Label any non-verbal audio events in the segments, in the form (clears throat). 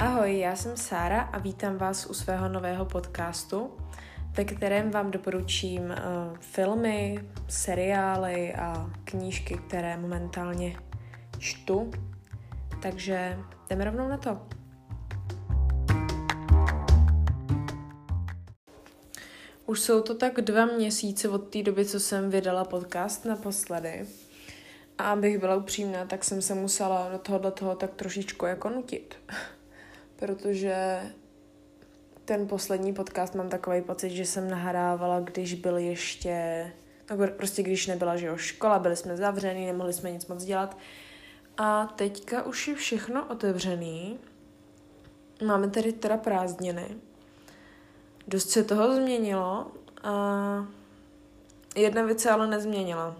Ahoj, já jsem Sára a vítám vás u svého nového podcastu, ve kterém vám doporučím uh, filmy, seriály a knížky, které momentálně čtu. Takže jdeme rovnou na to. Už jsou to tak dva měsíce od té doby, co jsem vydala podcast naposledy. A abych byla upřímná, tak jsem se musela do tohohle toho tak trošičku jako nutit. (laughs) Protože ten poslední podcast mám takový pocit, že jsem nahrávala, když byl ještě, no prostě když nebyla, že jo, škola, byli jsme zavřený, nemohli jsme nic moc dělat. A teďka už je všechno otevřený. Máme tady teda prázdniny. Dost se toho změnilo a jedna věc se ale nezměnila.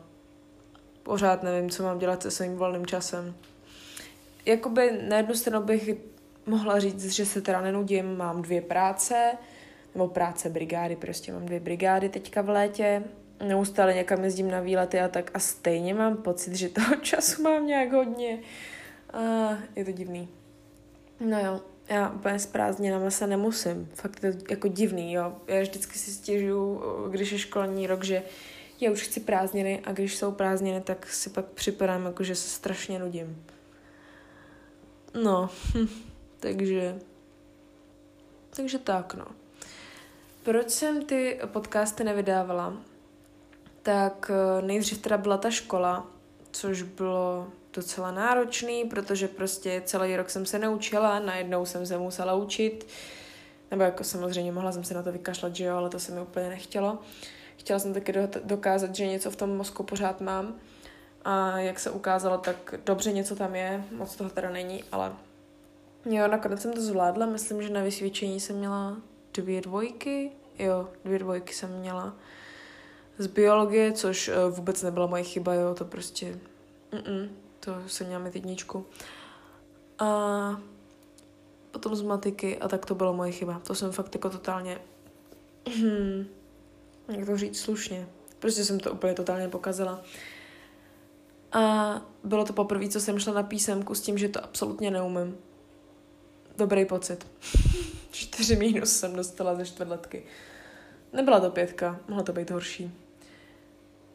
Pořád nevím, co mám dělat se svým volným časem. Jakoby na jednu stranu bych mohla říct, že se teda nenudím, mám dvě práce, nebo práce brigády, prostě mám dvě brigády teďka v létě, neustále někam jezdím na výlety a tak a stejně mám pocit, že toho (laughs) času mám nějak hodně. A je to divný. No jo, já úplně s prázdninama se nemusím. Fakt je to jako divný, jo. Já vždycky si stěžuju, když je školní rok, že já už chci prázdniny a když jsou prázdniny, tak si pak připadám, jako že se strašně nudím. No, (laughs) takže, takže tak, no. Proč jsem ty podcasty nevydávala? Tak eh, nejdřív teda byla ta škola, což bylo docela náročný, protože prostě celý rok jsem se neučila, najednou jsem se musela učit, nebo jako samozřejmě mohla jsem se na to vykašlat, že jo, ale to se mi úplně nechtělo. Chtěla jsem taky dokázat, že něco v tom mozku pořád mám a jak se ukázalo, tak dobře něco tam je, moc toho teda není, ale jo, nakonec jsem to zvládla, myslím, že na vysvědčení jsem měla dvě dvojky, jo, dvě dvojky jsem měla z biologie, což eh, vůbec nebyla moje chyba, jo, to prostě, mm-mm, to jsem měla mít jedničku. A potom z matiky a tak to bylo moje chyba. To jsem fakt jako totálně, (clears throat) jak to říct slušně, prostě jsem to úplně totálně pokazila. A bylo to poprvé, co jsem šla na písemku s tím, že to absolutně neumím. Dobrý pocit. (laughs) Čtyři mínus jsem dostala ze čtvrtletky. Nebyla to pětka, mohla to být horší.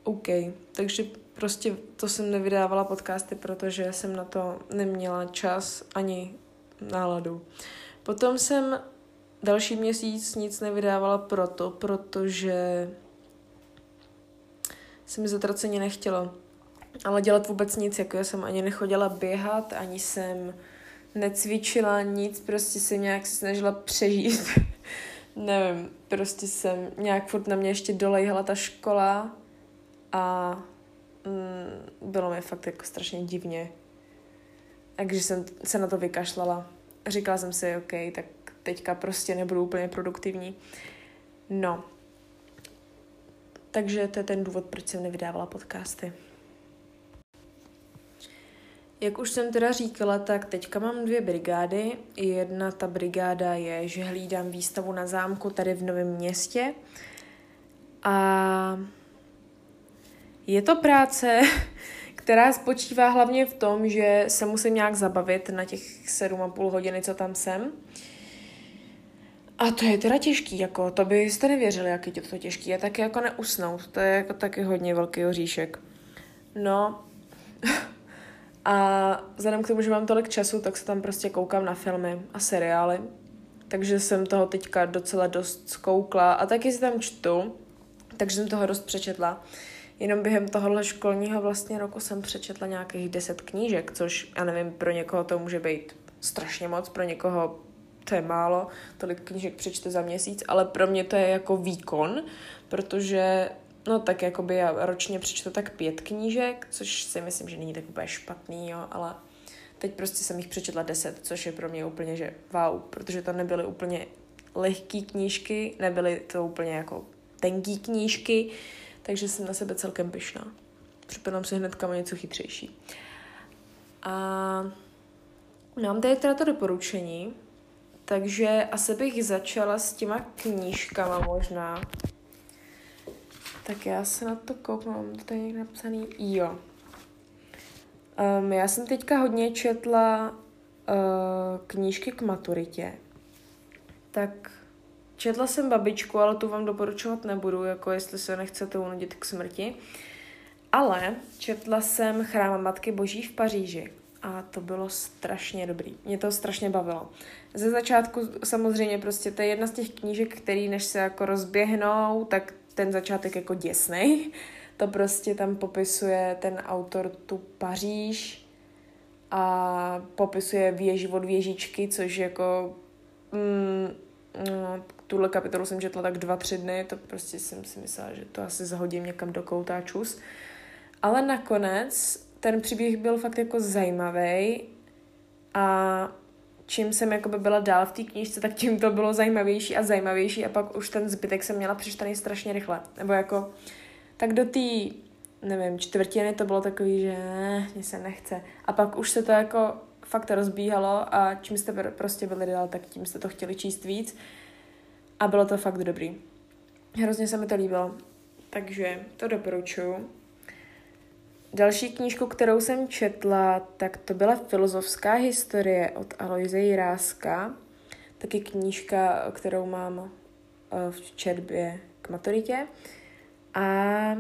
OK, takže prostě to jsem nevydávala podcasty, protože jsem na to neměla čas ani náladu. Potom jsem další měsíc nic nevydávala proto, protože se mi zatraceně nechtělo. Ale dělat vůbec nic, jako já jsem ani nechodila běhat, ani jsem necvičila nic, prostě jsem nějak snažila přežít. (laughs) Nevím, prostě jsem nějak furt na mě ještě dolejhala ta škola a mm, bylo mi fakt jako strašně divně. Když jsem se na to vykašlala, říkala jsem si, OK, tak teďka prostě nebudu úplně produktivní. No. Takže to je ten důvod, proč jsem nevydávala podcasty. Jak už jsem teda říkala, tak teďka mám dvě brigády. Jedna ta brigáda je, že hlídám výstavu na zámku tady v Novém městě. A je to práce, (laughs) která spočívá hlavně v tom, že se musím nějak zabavit na těch 7,5 hodiny, co tam jsem. A to je teda těžký, jako to byste nevěřili, jak je to těžký. Je taky jako neusnout, to je jako taky hodně velký oříšek. No, (laughs) a vzhledem k tomu, že mám tolik času, tak se tam prostě koukám na filmy a seriály. Takže jsem toho teďka docela dost zkoukla a taky si tam čtu, takže jsem toho dost přečetla. Jenom během tohohle školního vlastně roku jsem přečetla nějakých deset knížek, což já nevím, pro někoho to může být strašně moc, pro někoho to je málo, tolik knížek přečte za měsíc, ale pro mě to je jako výkon, protože no tak jakoby já ročně přečtu tak pět knížek, což si myslím, že není tak úplně špatný, jo, ale teď prostě jsem jich přečetla deset, což je pro mě úplně, že wow, protože to nebyly úplně lehké knížky, nebyly to úplně jako tenký knížky, takže jsem na sebe celkem pyšná. Připadám si hnedka něco chytřejší. A mám tady teda to doporučení, takže asi bych začala s těma knížkama možná. Tak já se na to kouknu, mám to tady někde napsaný. Jo. Um, já jsem teďka hodně četla knížky k maturitě, tak četla jsem babičku, ale tu vám doporučovat nebudu, jako jestli se nechcete unudit k smrti. Ale četla jsem Chrám Matky Boží v Paříži a to bylo strašně dobrý. Mě to strašně bavilo. Ze začátku samozřejmě prostě to je jedna z těch knížek, který než se jako rozběhnou, tak ten začátek jako děsnej. (laughs) To prostě tam popisuje ten autor tu Paříž a popisuje věži od věžičky, což jako mm, no, tuhle kapitolu jsem četla tak dva, tři dny, to prostě jsem si myslela, že to asi zahodím někam do kouta čus. Ale nakonec ten příběh byl fakt jako zajímavý a čím jsem jakoby byla dál v té knížce, tak tím to bylo zajímavější a zajímavější a pak už ten zbytek jsem měla přečtený strašně rychle. Nebo jako, tak do té, nevím, čtvrtiny to bylo takový, že mě se nechce. A pak už se to jako fakt rozbíhalo a čím jste prostě byli dál, tak tím jste to chtěli číst víc. A bylo to fakt dobrý. Hrozně se mi to líbilo. Takže to doporučuju. Další knížku, kterou jsem četla, tak to byla filozofská historie od Aloise Jiráska. Taky knížka, kterou mám eh, v četbě k maturitě. A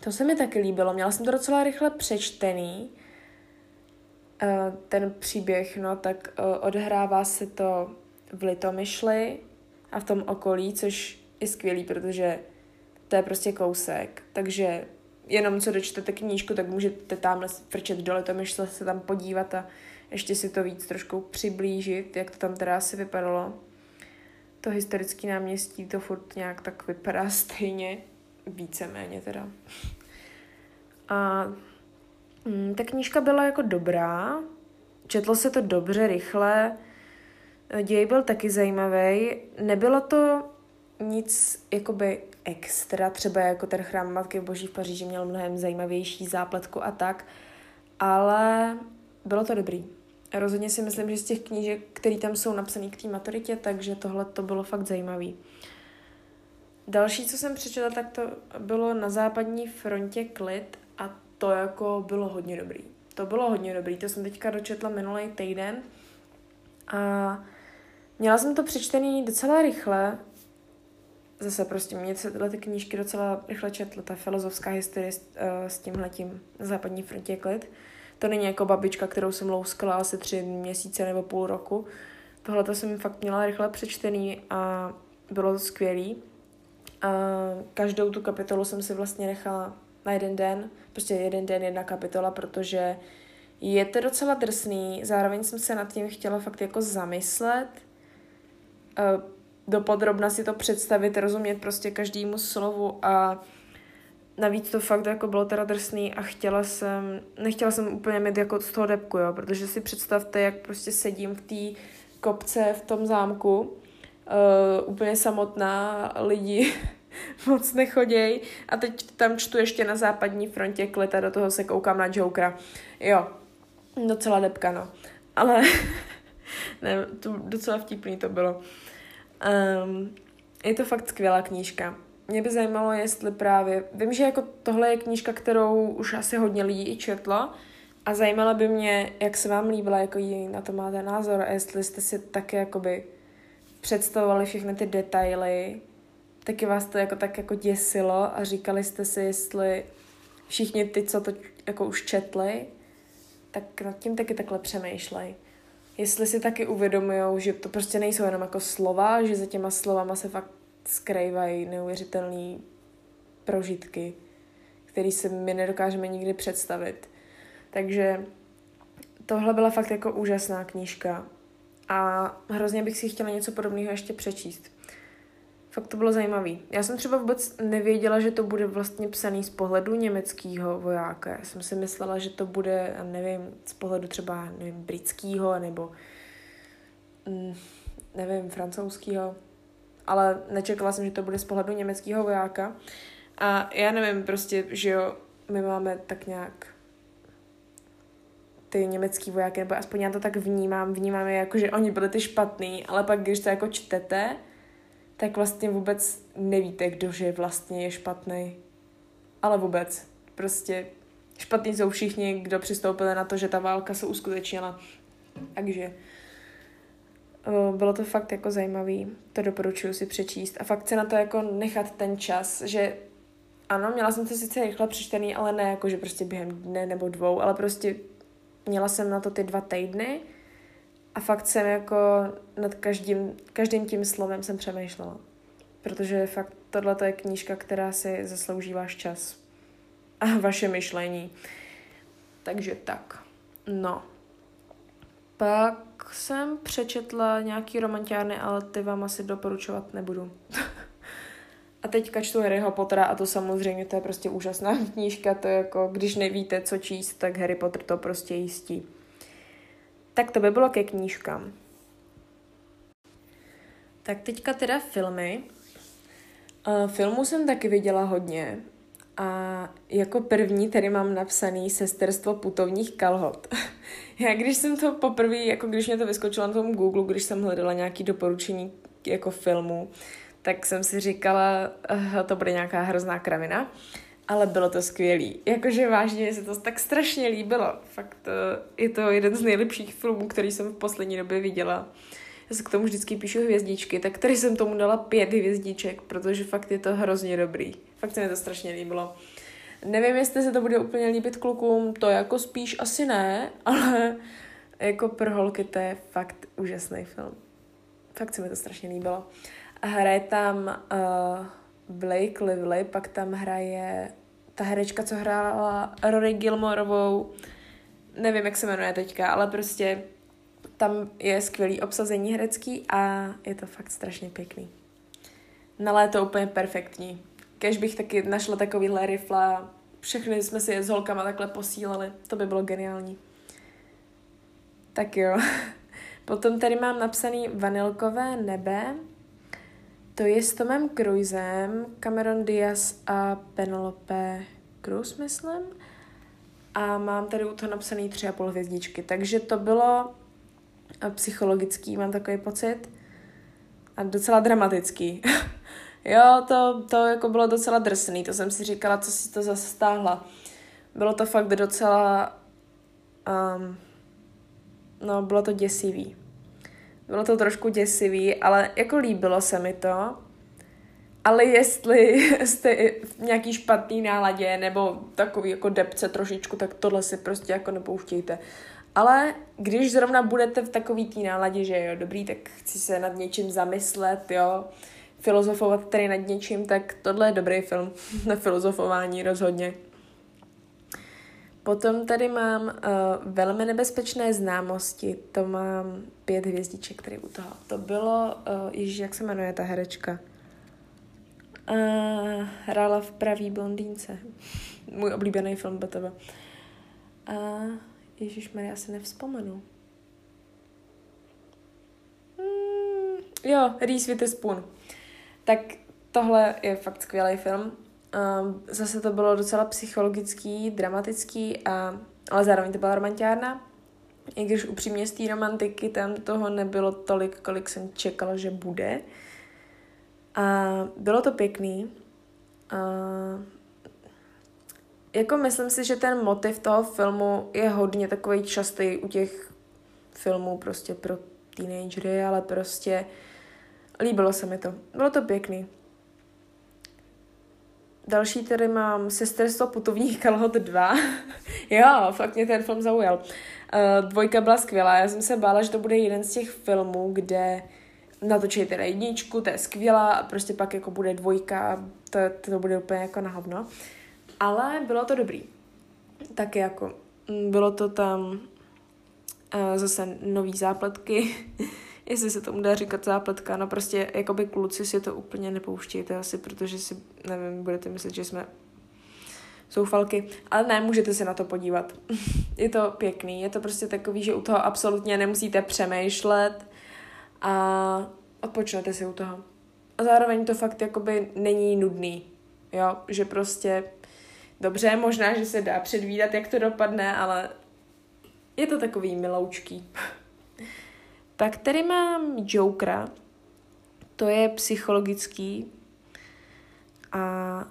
to se mi taky líbilo. Měla jsem to docela rychle přečtený. Eh, ten příběh, no, tak eh, odhrává se to v Litomyšli a v tom okolí, což je skvělý, protože to je prostě kousek. Takže jenom co dočtete knížku, tak můžete tamhle frčet dole, tam ještě se tam podívat a ještě si to víc trošku přiblížit, jak to tam teda asi vypadalo. To historické náměstí to furt nějak tak vypadá (laughs) stejně, víceméně teda. A mm, ta knížka byla jako dobrá, četlo se to dobře, rychle, děj byl taky zajímavý. Nebylo to nic jakoby extra, třeba jako ten chrám Matky Boží v Paříži měl mnohem zajímavější zápletku a tak, ale bylo to dobrý. Rozhodně si myslím, že z těch knížek, které tam jsou napsané k té maturitě, takže tohle to bylo fakt zajímavý. Další, co jsem přečetla, tak to bylo na západní frontě klid a to jako bylo hodně dobrý. To bylo hodně dobrý, to jsem teďka dočetla minulý týden a měla jsem to přečtený docela rychle, zase prostě mě se tyhle ty knížky docela rychle četla, ta filozofská historie s, uh, s tímhletím západní frontě klid. To není jako babička, kterou jsem louskala asi tři měsíce nebo půl roku. Tohle to jsem fakt měla rychle přečtený a bylo to skvělý. A každou tu kapitolu jsem si vlastně nechala na jeden den, prostě jeden den, jedna kapitola, protože je to docela drsný, zároveň jsem se nad tím chtěla fakt jako zamyslet, uh, dopodrobna si to představit, rozumět prostě každému slovu a navíc to fakt jako bylo teda drsný a chtěla jsem, nechtěla jsem úplně mít jako z toho depku, jo, protože si představte, jak prostě sedím v té kopce v tom zámku, uh, úplně samotná, lidi (laughs) moc nechoděj a teď tam čtu ještě na západní frontě kleta, do toho se koukám na Jokera. Jo, docela depka, no. Ale (laughs) ne, to docela vtipný to bylo. Um, je to fakt skvělá knížka. Mě by zajímalo, jestli právě... Vím, že jako tohle je knížka, kterou už asi hodně lidí i četlo a zajímalo by mě, jak se vám líbila, jako jí na to máte názor a jestli jste si také jakoby představovali všechny ty detaily, taky vás to jako tak jako děsilo a říkali jste si, jestli všichni ty, co to jako už četli, tak nad tím taky takhle přemýšlej jestli si taky uvědomují, že to prostě nejsou jenom jako slova, že za těma slovama se fakt skrývají neuvěřitelné prožitky, které se my nedokážeme nikdy představit. Takže tohle byla fakt jako úžasná knížka a hrozně bych si chtěla něco podobného ještě přečíst. Fakt to bylo zajímavé. Já jsem třeba vůbec nevěděla, že to bude vlastně psaný z pohledu německého vojáka. Já jsem si myslela, že to bude, nevím, z pohledu třeba, nevím, britského nebo mm, nevím, francouzského. Ale nečekala jsem, že to bude z pohledu německého vojáka. A já nevím, prostě, že jo, my máme tak nějak ty německý vojáky, nebo aspoň já to tak vnímám, vnímám je jako, že oni byli ty špatný, ale pak když to jako čtete, tak vlastně vůbec nevíte, kdo že vlastně je špatný. Ale vůbec. Prostě špatní jsou všichni, kdo přistoupili na to, že ta válka se uskutečnila. Takže bylo to fakt jako zajímavý, to doporučuji si přečíst a fakt se na to jako nechat ten čas, že ano, měla jsem to sice rychle přečtený, ale ne jako, že prostě během dne nebo dvou, ale prostě měla jsem na to ty dva týdny a fakt jsem jako nad každým, každým tím slovem jsem přemýšlela. Protože fakt tohle je knížka, která si zaslouží váš čas a (laughs) vaše myšlení. Takže tak. No. Pak jsem přečetla nějaký romantiárny, ale ty vám asi doporučovat nebudu. (laughs) a teďka čtu Harryho Pottera a to samozřejmě to je prostě úžasná (laughs) knížka, to je jako, když nevíte, co číst, tak Harry Potter to prostě jistí. Tak to by bylo ke knížkám. Tak teďka teda filmy. Uh, filmů jsem taky viděla hodně. A jako první tady mám napsaný sesterstvo putovních kalhot. (laughs) Já když jsem to poprvé, jako když mě to vyskočilo na tom Google, když jsem hledala nějaký doporučení jako filmu, tak jsem si říkala, uh, to bude nějaká hrozná kravina. Ale bylo to skvělý. Jakože vážně se to tak strašně líbilo. Fakt uh, je to jeden z nejlepších filmů, který jsem v poslední době viděla. Já se k tomu vždycky píšu hvězdičky, tak tady jsem tomu dala pět hvězdiček, protože fakt je to hrozně dobrý. Fakt se mi to strašně líbilo. Nevím, jestli se to bude úplně líbit klukům, to jako spíš asi ne, (laughs) ale jako pro holky to je fakt úžasný film. Fakt se mi to strašně líbilo. Hraje tam uh, Blake Lively, pak tam hraje ta herečka, co hrála Rory Gilmorovou, nevím, jak se jmenuje teďka, ale prostě tam je skvělý obsazení herecký a je to fakt strašně pěkný. Na léto úplně perfektní. Kež bych taky našla takovýhle rifla, všechny jsme si je s holkama takhle posílali, to by bylo geniální. Tak jo. (laughs) Potom tady mám napsaný Vanilkové nebe, to je s Tomem Cruisem, Cameron Diaz a Penelope Cruz, myslím. A mám tady u toho napsaný tři a půl hvězdičky. Takže to bylo psychologický, mám takový pocit. A docela dramatický. (laughs) jo, to, to jako bylo docela drsný, to jsem si říkala, co si to zase stáhla. Bylo to fakt docela... Um, no, bylo to děsivý. Bylo to trošku děsivý, ale jako líbilo se mi to. Ale jestli (laughs) jste v nějaký špatný náladě nebo takový jako depce trošičku, tak tohle si prostě jako nepouštějte. Ale když zrovna budete v takový té náladě, že jo, dobrý, tak chci se nad něčím zamyslet, jo, filozofovat tady nad něčím, tak tohle je dobrý film (laughs) na filozofování rozhodně. Potom tady mám uh, velmi nebezpečné známosti, to mám pět hvězdiček tady u toho. To bylo, uh, ježíš, jak se jmenuje ta herečka? Uh, hrála v Pravý blondýnce. Můj oblíbený film pro tebe. Uh, Ježíš já se nevzpomenu. Mm, jo, Reese Witherspoon. Tak tohle je fakt skvělý film. Um, zase to bylo docela psychologický, dramatický, a, ale zároveň to byla romantiárna. I když upřímně z té romantiky tam toho nebylo tolik, kolik jsem čekala, že bude. A bylo to pěkný. A jako myslím si, že ten motiv toho filmu je hodně takový častý u těch filmů prostě pro teenagery, ale prostě líbilo se mi to. Bylo to pěkný. Další tady mám Sesterstvo putovních kalhot 2. (laughs) jo, fakt mě ten film zaujal. Uh, dvojka byla skvělá, já jsem se bála, že to bude jeden z těch filmů, kde natočí teda jedničku, to je skvělá a prostě pak jako bude dvojka, to, to bude úplně jako na hovno. Ale bylo to dobrý. Tak jako, mm, bylo to tam uh, zase nový zápletky, (laughs) jestli se tomu dá říkat zápletka, no prostě jakoby kluci si to úplně nepouštějte asi, protože si, nevím, budete myslet, že jsme soufalky, ale ne, můžete se na to podívat. (laughs) je to pěkný, je to prostě takový, že u toho absolutně nemusíte přemýšlet a odpočnete si u toho. A zároveň to fakt jakoby není nudný, jo, že prostě dobře, možná, že se dá předvídat, jak to dopadne, ale je to takový miloučký. (laughs) Pak tady mám Jokera, to je psychologický a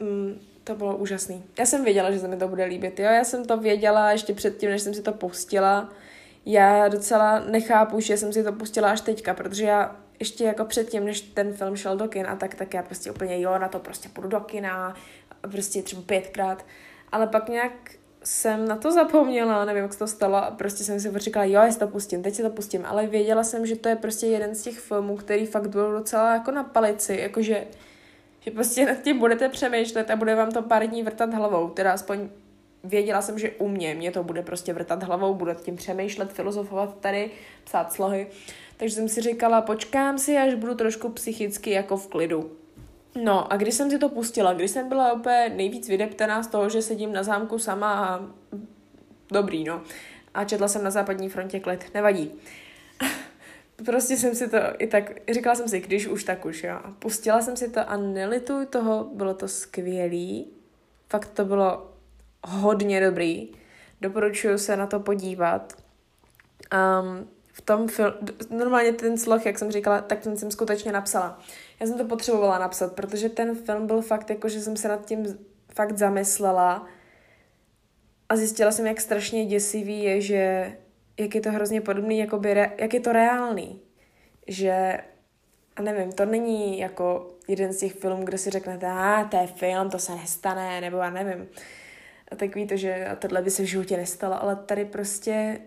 mm, to bylo úžasný. Já jsem věděla, že se mi to bude líbit, jo, já jsem to věděla ještě předtím, než jsem si to pustila. já docela nechápu, že jsem si to pustila až teďka, protože já ještě jako předtím, než ten film šel do kina, tak, tak já prostě úplně jo, na to prostě půjdu do kina, prostě třeba pětkrát, ale pak nějak jsem na to zapomněla, nevím, jak se to stalo a prostě jsem si říkala, jo, já si to pustím, teď si to pustím, ale věděla jsem, že to je prostě jeden z těch filmů, který fakt byl docela jako na palici, jakože že prostě nad tím budete přemýšlet a bude vám to pár dní vrtat hlavou, teda aspoň věděla jsem, že u mě mě to bude prostě vrtat hlavou, budu tím přemýšlet, filozofovat tady, psát slohy, takže jsem si říkala, počkám si, až budu trošku psychicky jako v klidu. No a když jsem si to pustila, když jsem byla úplně nejvíc vydeptaná z toho, že sedím na zámku sama a dobrý, no. A četla jsem na západní frontě klid, nevadí. (laughs) prostě jsem si to i tak, říkala jsem si, když už tak už, jo. A pustila jsem si to a nelituj toho, bylo to skvělý. Fakt to bylo hodně dobrý. Doporučuju se na to podívat. Um, v tom film, normálně ten sloh, jak jsem říkala, tak ten jsem skutečně napsala. Já jsem to potřebovala napsat, protože ten film byl fakt jako, že jsem se nad tím fakt zamyslela a zjistila jsem, jak strašně děsivý je, že jak je to hrozně podobný, jakoby re, jak je to reálný. Že, a nevím, to není jako jeden z těch filmů, kde si řeknete, a to je film, to se nestane, nebo já nevím. A tak ví to, že tohle by se v životě nestalo, ale tady prostě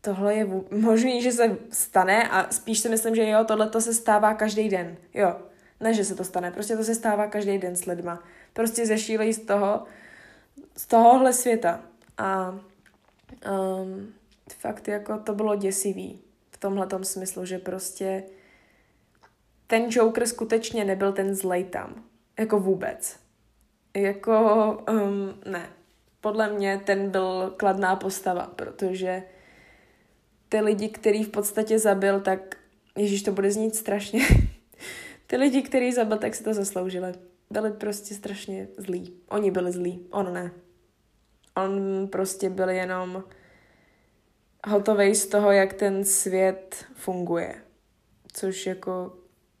tohle je možný, že se stane a spíš si myslím, že jo, tohle to se stává každý den. Jo, ne, že se to stane, prostě to se stává každý den s lidma. Prostě zešílejí z toho, z tohohle světa. A um, fakt jako to bylo děsivý v tomhle smyslu, že prostě ten Joker skutečně nebyl ten zlej tam. Jako vůbec. Jako, um, ne. Podle mě ten byl kladná postava, protože ty lidi, který v podstatě zabil, tak Ježíš, to bude znít strašně. (laughs) ty lidi, který zabil, tak si to zasloužili. Byli prostě strašně zlí. Oni byli zlí, on ne. On prostě byl jenom hotový z toho, jak ten svět funguje. Což jako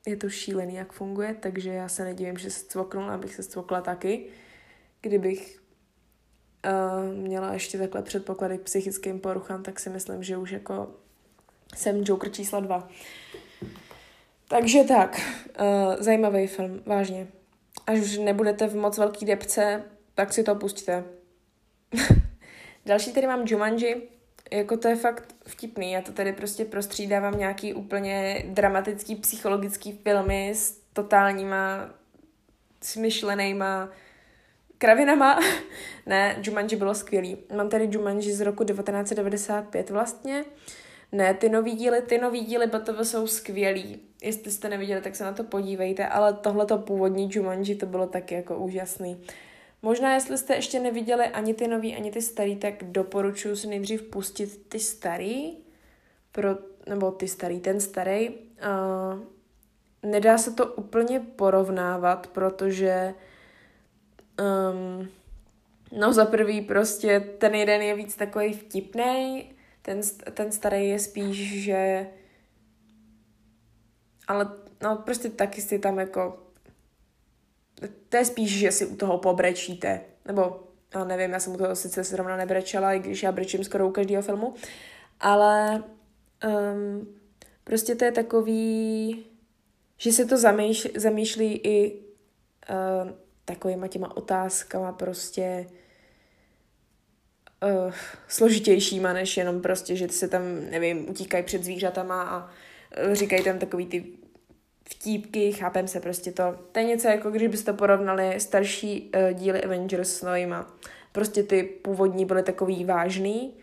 je to šílený, jak funguje, takže já se nedivím, že se cvoknul, abych se cvokla taky. Kdybych měla ještě takhle předpoklady k psychickým poruchám, tak si myslím, že už jako jsem Joker čísla dva. Takže tak, uh, zajímavý film, vážně. Až už nebudete v moc velký depce, tak si to pustíte. (laughs) Další tady mám Jumanji, jako to je fakt vtipný, já to tady prostě prostřídávám nějaký úplně dramatický psychologický filmy s totálníma smyšlenýma kravinama. (laughs) ne, Jumanji bylo skvělý. Mám tady Jumanji z roku 1995 vlastně. Ne, ty nový díly, ty nový díly BTV jsou skvělý. Jestli jste neviděli, tak se na to podívejte, ale tohleto původní Jumanji to bylo taky jako úžasný. Možná, jestli jste ještě neviděli ani ty nový, ani ty starý, tak doporučuji si nejdřív pustit ty starý, pro, nebo ty starý, ten starý. Uh, nedá se to úplně porovnávat, protože um, no za prvý prostě ten jeden je víc takový vtipný, ten, ten starý je spíš, že ale no prostě taky si tam jako to je spíš, že si u toho pobrečíte, nebo já nevím, já jsem u toho sice zrovna nebrečela, i když já brečím skoro u každého filmu, ale um, prostě to je takový, že se to zamýšlí, zamýšlí i uh, takovýma těma otázkama prostě uh, složitějšíma, než jenom prostě, že se tam, nevím, utíkají před zvířatama a uh, říkají tam takový ty vtípky, chápem se prostě to. To je něco jako když byste porovnali starší uh, díly Avengers s novýma. Prostě ty původní byly takový vážný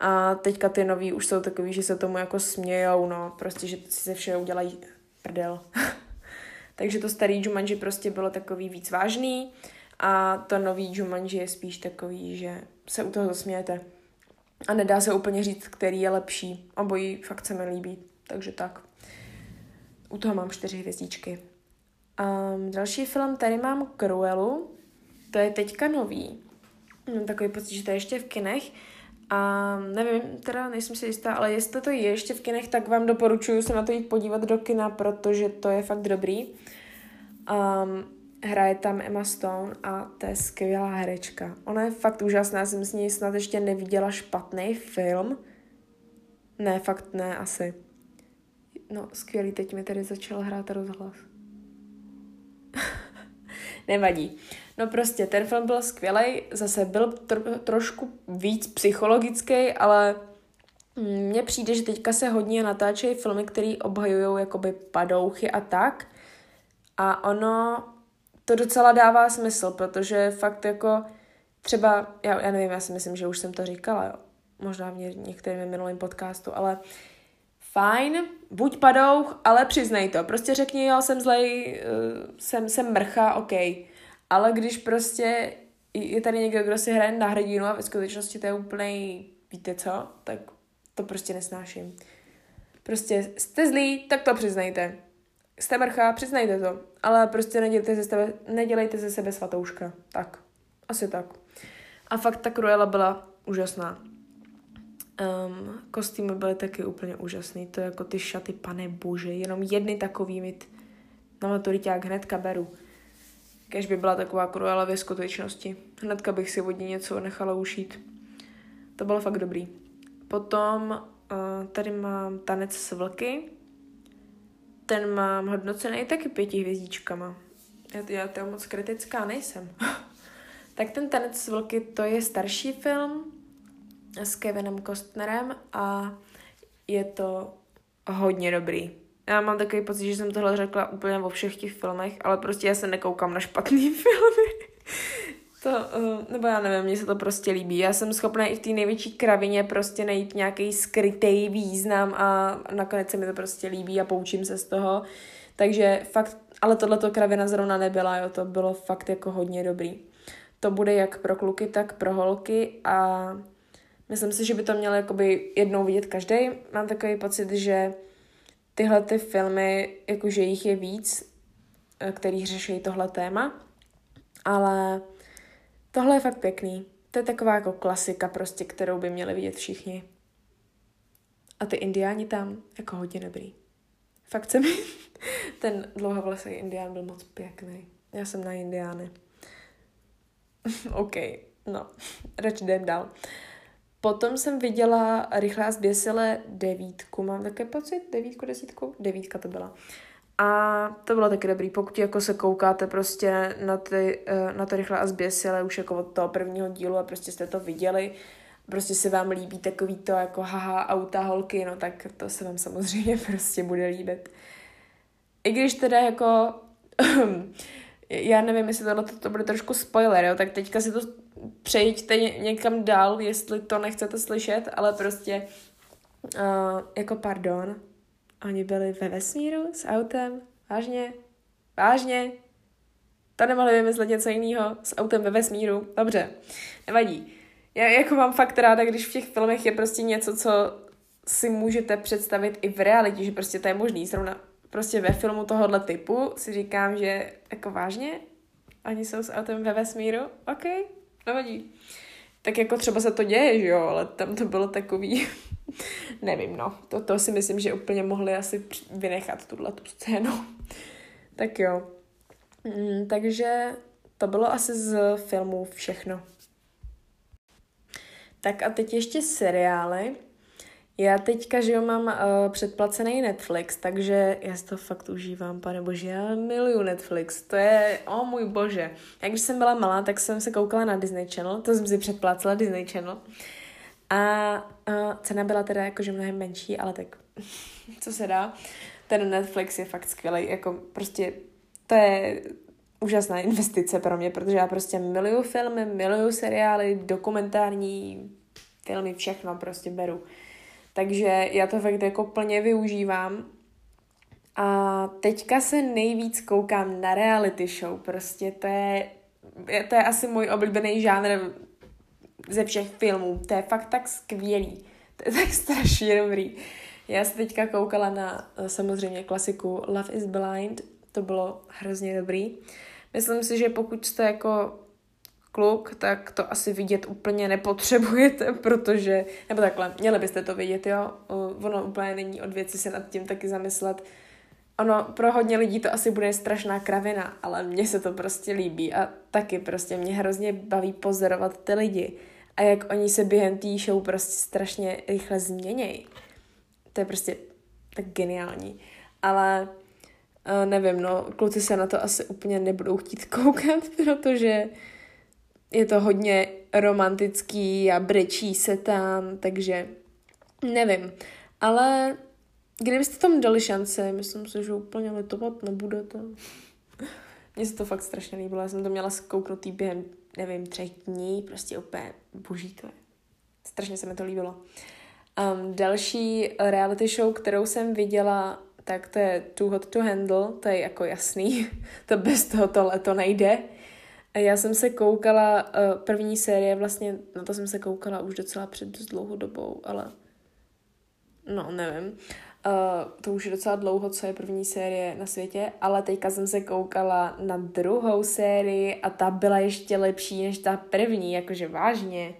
a teďka ty nový už jsou takový, že se tomu jako smějou, no, prostě, že si se vše udělají prdel. (laughs) Takže to starý Jumanji prostě bylo takový víc vážný a to nový Jumanji je spíš takový, že se u toho zasmějete. A nedá se úplně říct, který je lepší. Obojí fakt se mi líbí, takže tak. U toho mám čtyři hvězdičky. Um, další film, tady mám Cruelu, to je teďka nový. Mám takový pocit, že to je ještě v kinech. A nevím, teda nejsem si jistá, ale jestli to je ještě v kinech, tak vám doporučuji se na to jít podívat do kina, protože to je fakt dobrý. Um, hraje tam Emma Stone a to je skvělá herečka. Ona je fakt úžasná, jsem s ní snad ještě neviděla špatný film. Ne, fakt ne, asi. No, skvělý, teď mi tady začal hrát rozhlas. (laughs) Nevadí. No prostě, ten film byl skvělý, zase byl tro- trošku víc psychologický, ale mně přijde, že teďka se hodně natáčejí filmy, které obhajují jakoby padouchy a tak. A ono to docela dává smysl, protože fakt jako třeba, já, já nevím, já si myslím, že už jsem to říkala, jo. možná v některém minulém podcastu, ale fajn, buď padouch, ale přiznej to. Prostě řekni, jo, jsem zlej, uh, jsem, jsem mrcha, OK. Ale když prostě je tady někdo, kdo si hraje na hrdinu a ve skutečnosti to je úplný, víte co, tak to prostě nesnáším. Prostě jste zlí, tak to přiznejte. Jste mrcha, přiznejte to. Ale prostě nedělejte ze sebe, nedělejte ze sebe svatouška. Tak. Asi tak. A fakt ta Cruella byla úžasná. Um, kostýmy byly taky úplně úžasný. To jako ty šaty, pane bože, jenom jedny takový mít na maturiták hnedka beru. Kež by byla taková Cruella ve skutečnosti. Hnedka bych si od ní něco nechala ušít. To bylo fakt dobrý. Potom uh, tady mám tanec s vlky. Ten mám hodnocený taky pěti hvězdičkama. Já, já to moc kritická nejsem. (laughs) tak ten tanec s vlky, to je starší film s Kevinem Kostnerem a je to hodně dobrý. Já mám takový pocit, že jsem tohle řekla úplně o všech těch filmech, ale prostě já se nekoukám na špatný (laughs) filmy. To, uh, nebo já nevím, mně se to prostě líbí. Já jsem schopná i v té největší kravině prostě najít nějaký skrytý význam a nakonec se mi to prostě líbí a poučím se z toho. Takže fakt, ale tohleto kravina zrovna nebyla, jo, to bylo fakt jako hodně dobrý. To bude jak pro kluky, tak pro holky a myslím si, že by to měl jakoby jednou vidět každý. Mám takový pocit, že tyhle ty filmy, jakože jich je víc, eh, který řeší tohle téma, ale Tohle je fakt pěkný. To je taková jako klasika prostě, kterou by měli vidět všichni. A ty indiáni tam jako hodně dobrý. Fakt se mi (laughs) ten dlouhovlasý indián byl moc pěkný. Já jsem na indiány. (laughs) OK, no, (laughs) radši jdem dál. Potom jsem viděla Rychlá zběsile devítku, mám také pocit, devítku, desítku? Devítka to byla. A to bylo taky dobrý, pokud jako se koukáte prostě na, ty, eh, na to rychle a zběsile už jako od toho prvního dílu a prostě jste to viděli, prostě se vám líbí takový to jako haha auta holky, no tak to se vám samozřejmě (laughs) prostě bude líbit. I když teda jako (clears throat) já nevím, jestli tohle to, to bude trošku spoiler, jo, tak teďka si to přejďte někam dál, jestli to nechcete slyšet, ale prostě uh, jako pardon, Oni byli ve vesmíru s autem? Vážně? Vážně? To nemohli vymyslet něco jiného s autem ve vesmíru? Dobře, nevadí. Já jako mám fakt ráda, když v těch filmech je prostě něco, co si můžete představit i v realitě, že prostě to je možný. Zrovna prostě ve filmu tohohle typu si říkám, že jako vážně, oni jsou s autem ve vesmíru, ok, nevadí. Tak jako třeba se to děje, že jo, ale tam to bylo takový (laughs) Nevím, no. To, to si myslím, že úplně mohli asi vynechat tuhle tu scénu. (laughs) tak jo. Mm, takže to bylo asi z filmů všechno. Tak a teď ještě seriály. Já teďka, že jo, mám uh, předplacený Netflix, takže já si to fakt užívám, pane bože, já miluju Netflix, to je, o oh, můj bože. Jak když jsem byla malá, tak jsem se koukala na Disney Channel, to jsem si předplácela Disney Channel. A uh, cena byla teda jakože mnohem menší, ale tak (laughs) co se dá. Ten Netflix je fakt skvělý, jako prostě to je úžasná investice pro mě, protože já prostě miluju filmy, miluju seriály, dokumentární filmy, všechno prostě beru. Takže já to fakt jako plně využívám. A teďka se nejvíc koukám na reality show, prostě to je, to je asi můj oblíbený žánr ze všech filmů. To je fakt tak skvělý. To je tak (laughs) strašně dobrý. Já se teďka koukala na eh, samozřejmě klasiku Love is Blind. To bylo hrozně dobrý. Myslím si, že pokud jste jako kluk, tak to asi vidět úplně nepotřebujete, (laughs) protože, nebo takhle, měli byste to vidět, jo. Ono úplně není od věci se nad tím taky zamyslet. Ono pro hodně lidí to asi bude strašná kravina, ale mně se to prostě líbí a taky prostě mě hrozně baví pozorovat ty lidi a jak oni se během té show prostě strašně rychle změnějí. to je prostě tak geniální. Ale uh, nevím, no, kluci se na to asi úplně nebudou chtít (laughs) koukat, protože je to hodně romantický a brečí se tam, takže nevím. Ale kdybyste tomu dali šance, myslím si, že úplně litovat nebudete. Mně se to fakt strašně líbilo, já jsem to měla zkouknutý během, nevím, třech dní, prostě úplně boží to je. Strašně se mi to líbilo. Um, další reality show, kterou jsem viděla, tak to je Too Hot to Handle, to je jako jasný, (laughs) to bez toho to leto nejde. Já jsem se koukala, uh, první série vlastně, na to jsem se koukala už docela před dost dlouhou dobou, ale no nevím. Uh, to už je docela dlouho, co je první série na světě, ale teďka jsem se koukala na druhou sérii a ta byla ještě lepší než ta první, jakože vážně.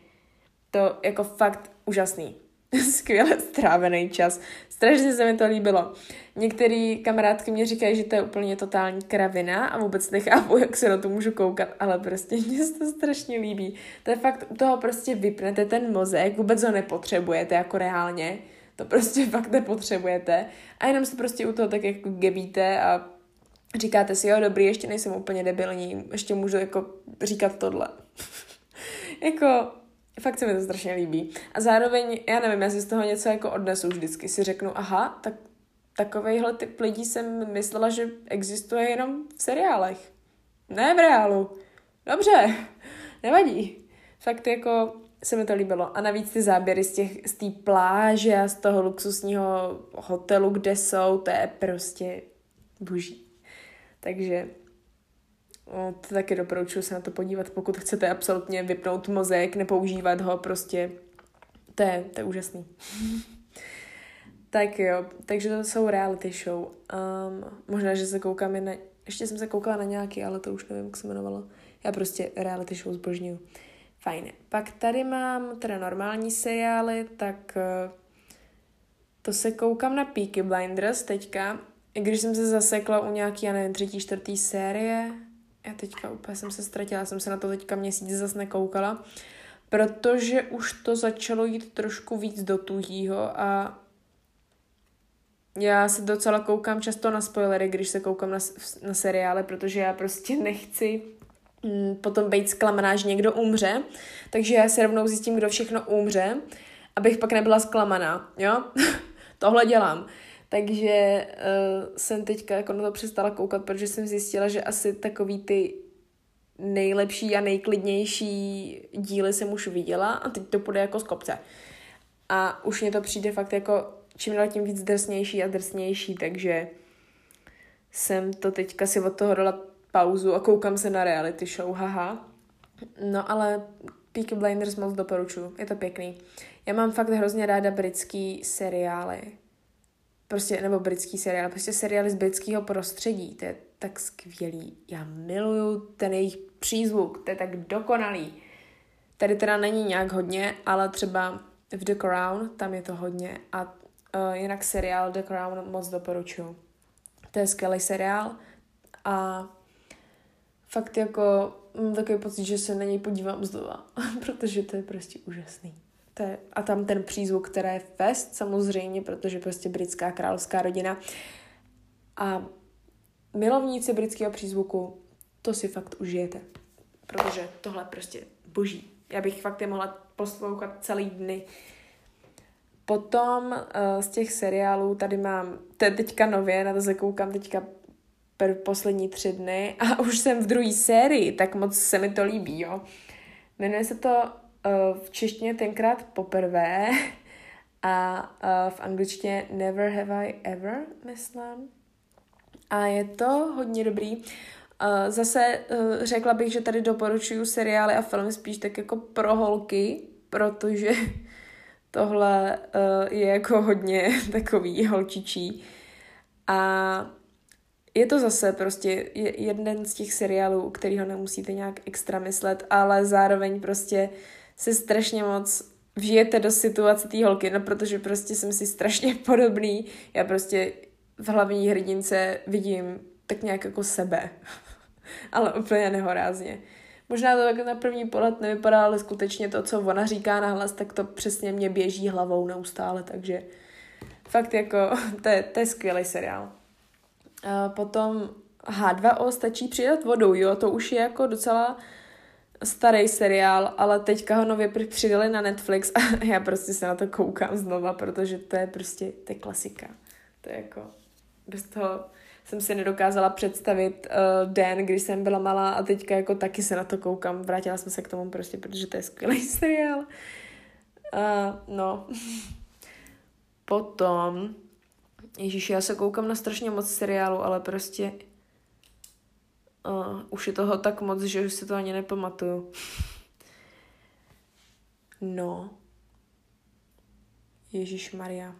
To jako fakt úžasný. (laughs) Skvěle strávený čas. Strašně se mi to líbilo. Některý kamarádky mě říkají, že to je úplně totální kravina a vůbec nechápu, (laughs) jak se na to můžu koukat, ale prostě (laughs) mě se to strašně líbí. To je fakt, u toho prostě vypnete ten mozek, vůbec ho nepotřebujete jako reálně to prostě fakt nepotřebujete. A jenom se prostě u toho tak jako gebíte a říkáte si, jo, dobrý, ještě nejsem úplně debilní, ještě můžu jako říkat tohle. jako, fakt se mi to strašně líbí. A zároveň, já nevím, já si z toho něco jako odnesu vždycky. Si řeknu, aha, tak takovejhle typ lidí jsem myslela, že existuje jenom v seriálech. Ne v reálu. Dobře, (laughs) nevadí. Fakt jako se mi to líbilo. A navíc ty záběry z těch, z pláže a z toho luxusního hotelu, kde jsou, to je prostě boží. Takže to taky doporučuji se na to podívat, pokud chcete absolutně vypnout mozek, nepoužívat ho, prostě to je, to je úžasný. (laughs) tak jo, takže to jsou reality show. Um, možná, že se koukáme na... Ještě jsem se koukala na nějaký, ale to už nevím, jak se jmenovalo. Já prostě reality show zbožňuju. Fajn. Pak tady mám teda normální seriály, tak eh, to se koukám na Peaky Blinders teďka. I když jsem se zasekla u nějaký, já nevím, třetí, čtvrtý série, já teďka úplně jsem se ztratila, jsem se na to teďka měsíc zase nekoukala, protože už to začalo jít trošku víc do tuhýho a já se docela koukám často na spoilery, když se koukám na, na seriály, protože já prostě nechci Mm, potom být zklamaná, že někdo umře, takže já se rovnou zjistím, kdo všechno umře, abych pak nebyla zklamaná, jo? (laughs) Tohle dělám. Takže uh, jsem teďka jako na to přestala koukat, protože jsem zjistila, že asi takový ty nejlepší a nejklidnější díly jsem už viděla a teď to půjde jako z kopce. A už mě to přijde fakt jako čím dál tím víc drsnější a drsnější, takže jsem to teďka si od toho dala pauzu a koukám se na reality show, haha. No ale Peaky Blinders moc doporučuji, je to pěkný. Já mám fakt hrozně ráda britský seriály. Prostě, nebo britský seriál, prostě seriály z britského prostředí, to je tak skvělý. Já miluju ten jejich přízvuk, to je tak dokonalý. Tady teda není nějak hodně, ale třeba v The Crown, tam je to hodně. A uh, jinak seriál The Crown moc doporučuju. To je skvělý seriál a fakt jako mám takový pocit, že se na něj podívám znova, (laughs) protože to je prostě úžasný. A tam ten přízvuk, který je fest samozřejmě, protože prostě britská královská rodina a milovníci britského přízvuku, to si fakt užijete, protože tohle prostě boží. Já bych fakt je mohla poslouchat celý dny. Potom uh, z těch seriálů tady mám, to je teďka nově, na to se koukám teďka per poslední tři dny a už jsem v druhé sérii, tak moc se mi to líbí, jo. Jmenuje se to v češtině tenkrát poprvé (laughs) a uh, v angličtině Never Have I Ever, myslím. A je to hodně dobrý. Uh, zase uh, řekla bych, že tady doporučuju seriály a filmy spíš tak jako pro holky, protože (laughs) tohle uh, je jako hodně (laughs) takový holčičí. A je to zase prostě jeden z těch seriálů, u kterého nemusíte nějak extra myslet, ale zároveň prostě se strašně moc vžijete do situace té holky, no protože prostě jsem si strašně (laughs) podobný. Já prostě v hlavní hrdince vidím tak nějak jako sebe. (laughs) ale úplně nehorázně. Možná to tak na první pohled nevypadá, ale skutečně to, co ona říká na hlas, tak to přesně mě běží hlavou neustále, takže Fakt jako, (laughs) to je, to je skvělý seriál. A potom H2O stačí přidat vodou, jo, to už je jako docela starý seriál, ale teďka ho nově přidali na Netflix (laughs) a já prostě se na to koukám znova, protože to je prostě, to je klasika. To je jako, bez toho jsem si nedokázala představit uh, den, kdy jsem byla malá a teďka jako taky se na to koukám. Vrátila jsem se k tomu prostě, protože to je skvělý (laughs) seriál. Uh, no. (laughs) Potom, Ježíš, já se koukám na strašně moc seriálu, ale prostě uh, už je toho tak moc, že už si to ani nepamatuju. No. Ježíš Maria.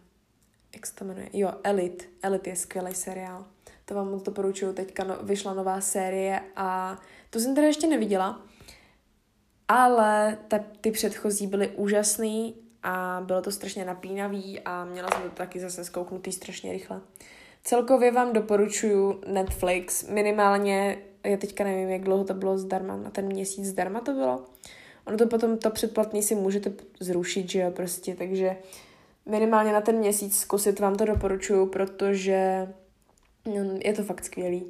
Jak se to jmenuje? Jo, Elite. Elite je skvělý seriál. To vám moc doporučuju. Teďka no, vyšla nová série a to jsem teda ještě neviděla. Ale ta, ty předchozí byly úžasný a bylo to strašně napínavý a měla jsem to taky zase zkouknutý strašně rychle. Celkově vám doporučuju Netflix, minimálně, já teďka nevím, jak dlouho to bylo zdarma, na ten měsíc zdarma to bylo. Ono to potom, to předplatný si můžete zrušit, že jo, prostě, takže minimálně na ten měsíc zkusit vám to doporučuju, protože no, je to fakt skvělý.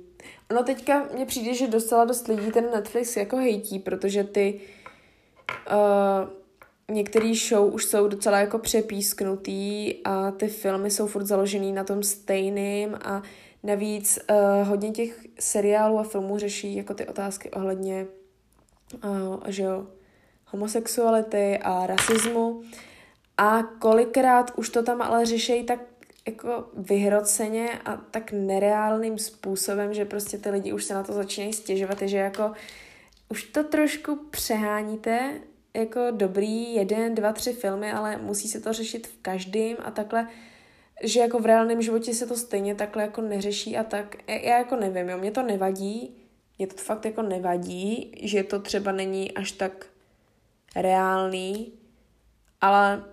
Ono teďka mně přijde, že dostala dost lidí ten Netflix jako hejtí, protože ty uh, některé show už jsou docela jako přepísknutý a ty filmy jsou furt založený na tom stejným a navíc uh, hodně těch seriálů a filmů řeší jako ty otázky ohledně uh, že jo, homosexuality a rasismu. A kolikrát už to tam ale řešejí tak jako vyhroceně a tak nereálným způsobem, že prostě ty lidi už se na to začínají stěžovat, že jako už to trošku přeháníte jako dobrý jeden, dva, tři filmy, ale musí se to řešit v každém a takhle, že jako v reálném životě se to stejně takhle jako neřeší a tak, já jako nevím, jo, mě to nevadí, mě to fakt jako nevadí, že to třeba není až tak reálný, ale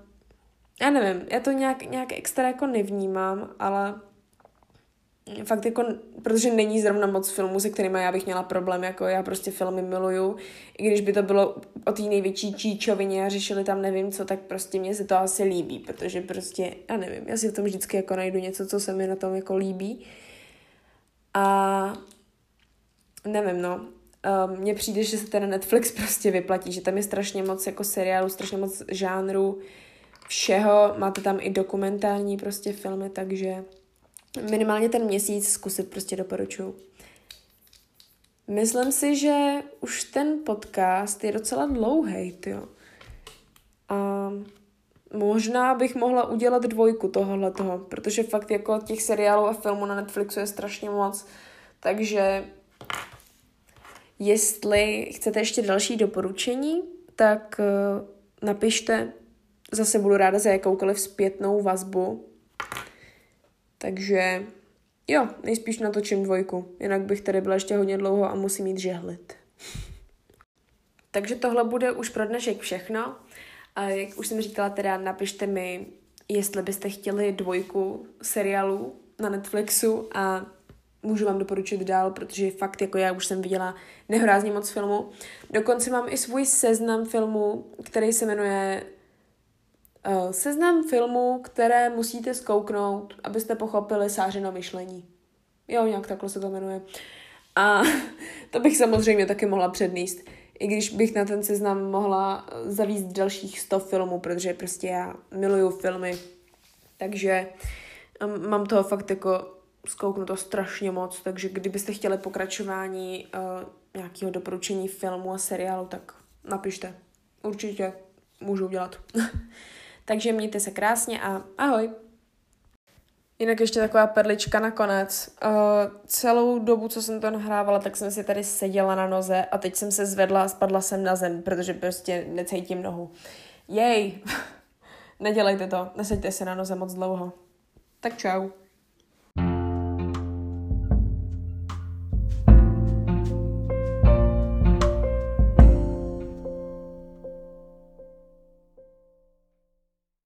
já nevím, já to nějak, nějak extra jako nevnímám, ale fakt jako, protože není zrovna moc filmů, se kterými já bych měla problém, jako já prostě filmy miluju, i když by to bylo o té největší číčovině a řešili tam nevím co, tak prostě mě se to asi líbí, protože prostě, já nevím, já si v tom vždycky jako najdu něco, co se mi na tom jako líbí. A nevím, no, mně přijde, že se ten Netflix prostě vyplatí, že tam je strašně moc jako seriálů, strašně moc žánrů, všeho, máte tam i dokumentální prostě filmy, takže minimálně ten měsíc zkusit prostě doporučuju. Myslím si, že už ten podcast je docela dlouhý, jo. A možná bych mohla udělat dvojku tohohle toho, protože fakt jako těch seriálů a filmů na Netflixu je strašně moc, takže jestli chcete ještě další doporučení, tak uh, napište, zase budu ráda za jakoukoliv zpětnou vazbu, takže jo, nejspíš natočím dvojku, jinak bych tady byla ještě hodně dlouho a musím jít žehlit. (laughs) Takže tohle bude už pro dnešek všechno. A jak už jsem říkala, teda napište mi, jestli byste chtěli dvojku seriálu na Netflixu a můžu vám doporučit dál, protože fakt jako já už jsem viděla nehorázně moc filmů. Dokonce mám i svůj seznam filmů, který se jmenuje seznam filmů, které musíte zkouknout, abyste pochopili sářeno myšlení. Jo, nějak takhle se to jmenuje. A (laughs) to bych samozřejmě taky mohla předníst. I když bych na ten seznam mohla zavíst dalších 100 filmů, protože prostě já miluju filmy. Takže mám toho fakt jako zkouknuto strašně moc, takže kdybyste chtěli pokračování uh, nějakého doporučení filmu a seriálu, tak napište. Určitě můžu udělat. (laughs) Takže mějte se krásně a ahoj. Jinak ještě taková perlička nakonec. Uh, celou dobu, co jsem to nahrávala, tak jsem si tady seděla na noze a teď jsem se zvedla a spadla jsem na zem, protože prostě necítím nohu. Jej! (laughs) Nedělejte to, neseďte se na noze moc dlouho. Tak čau.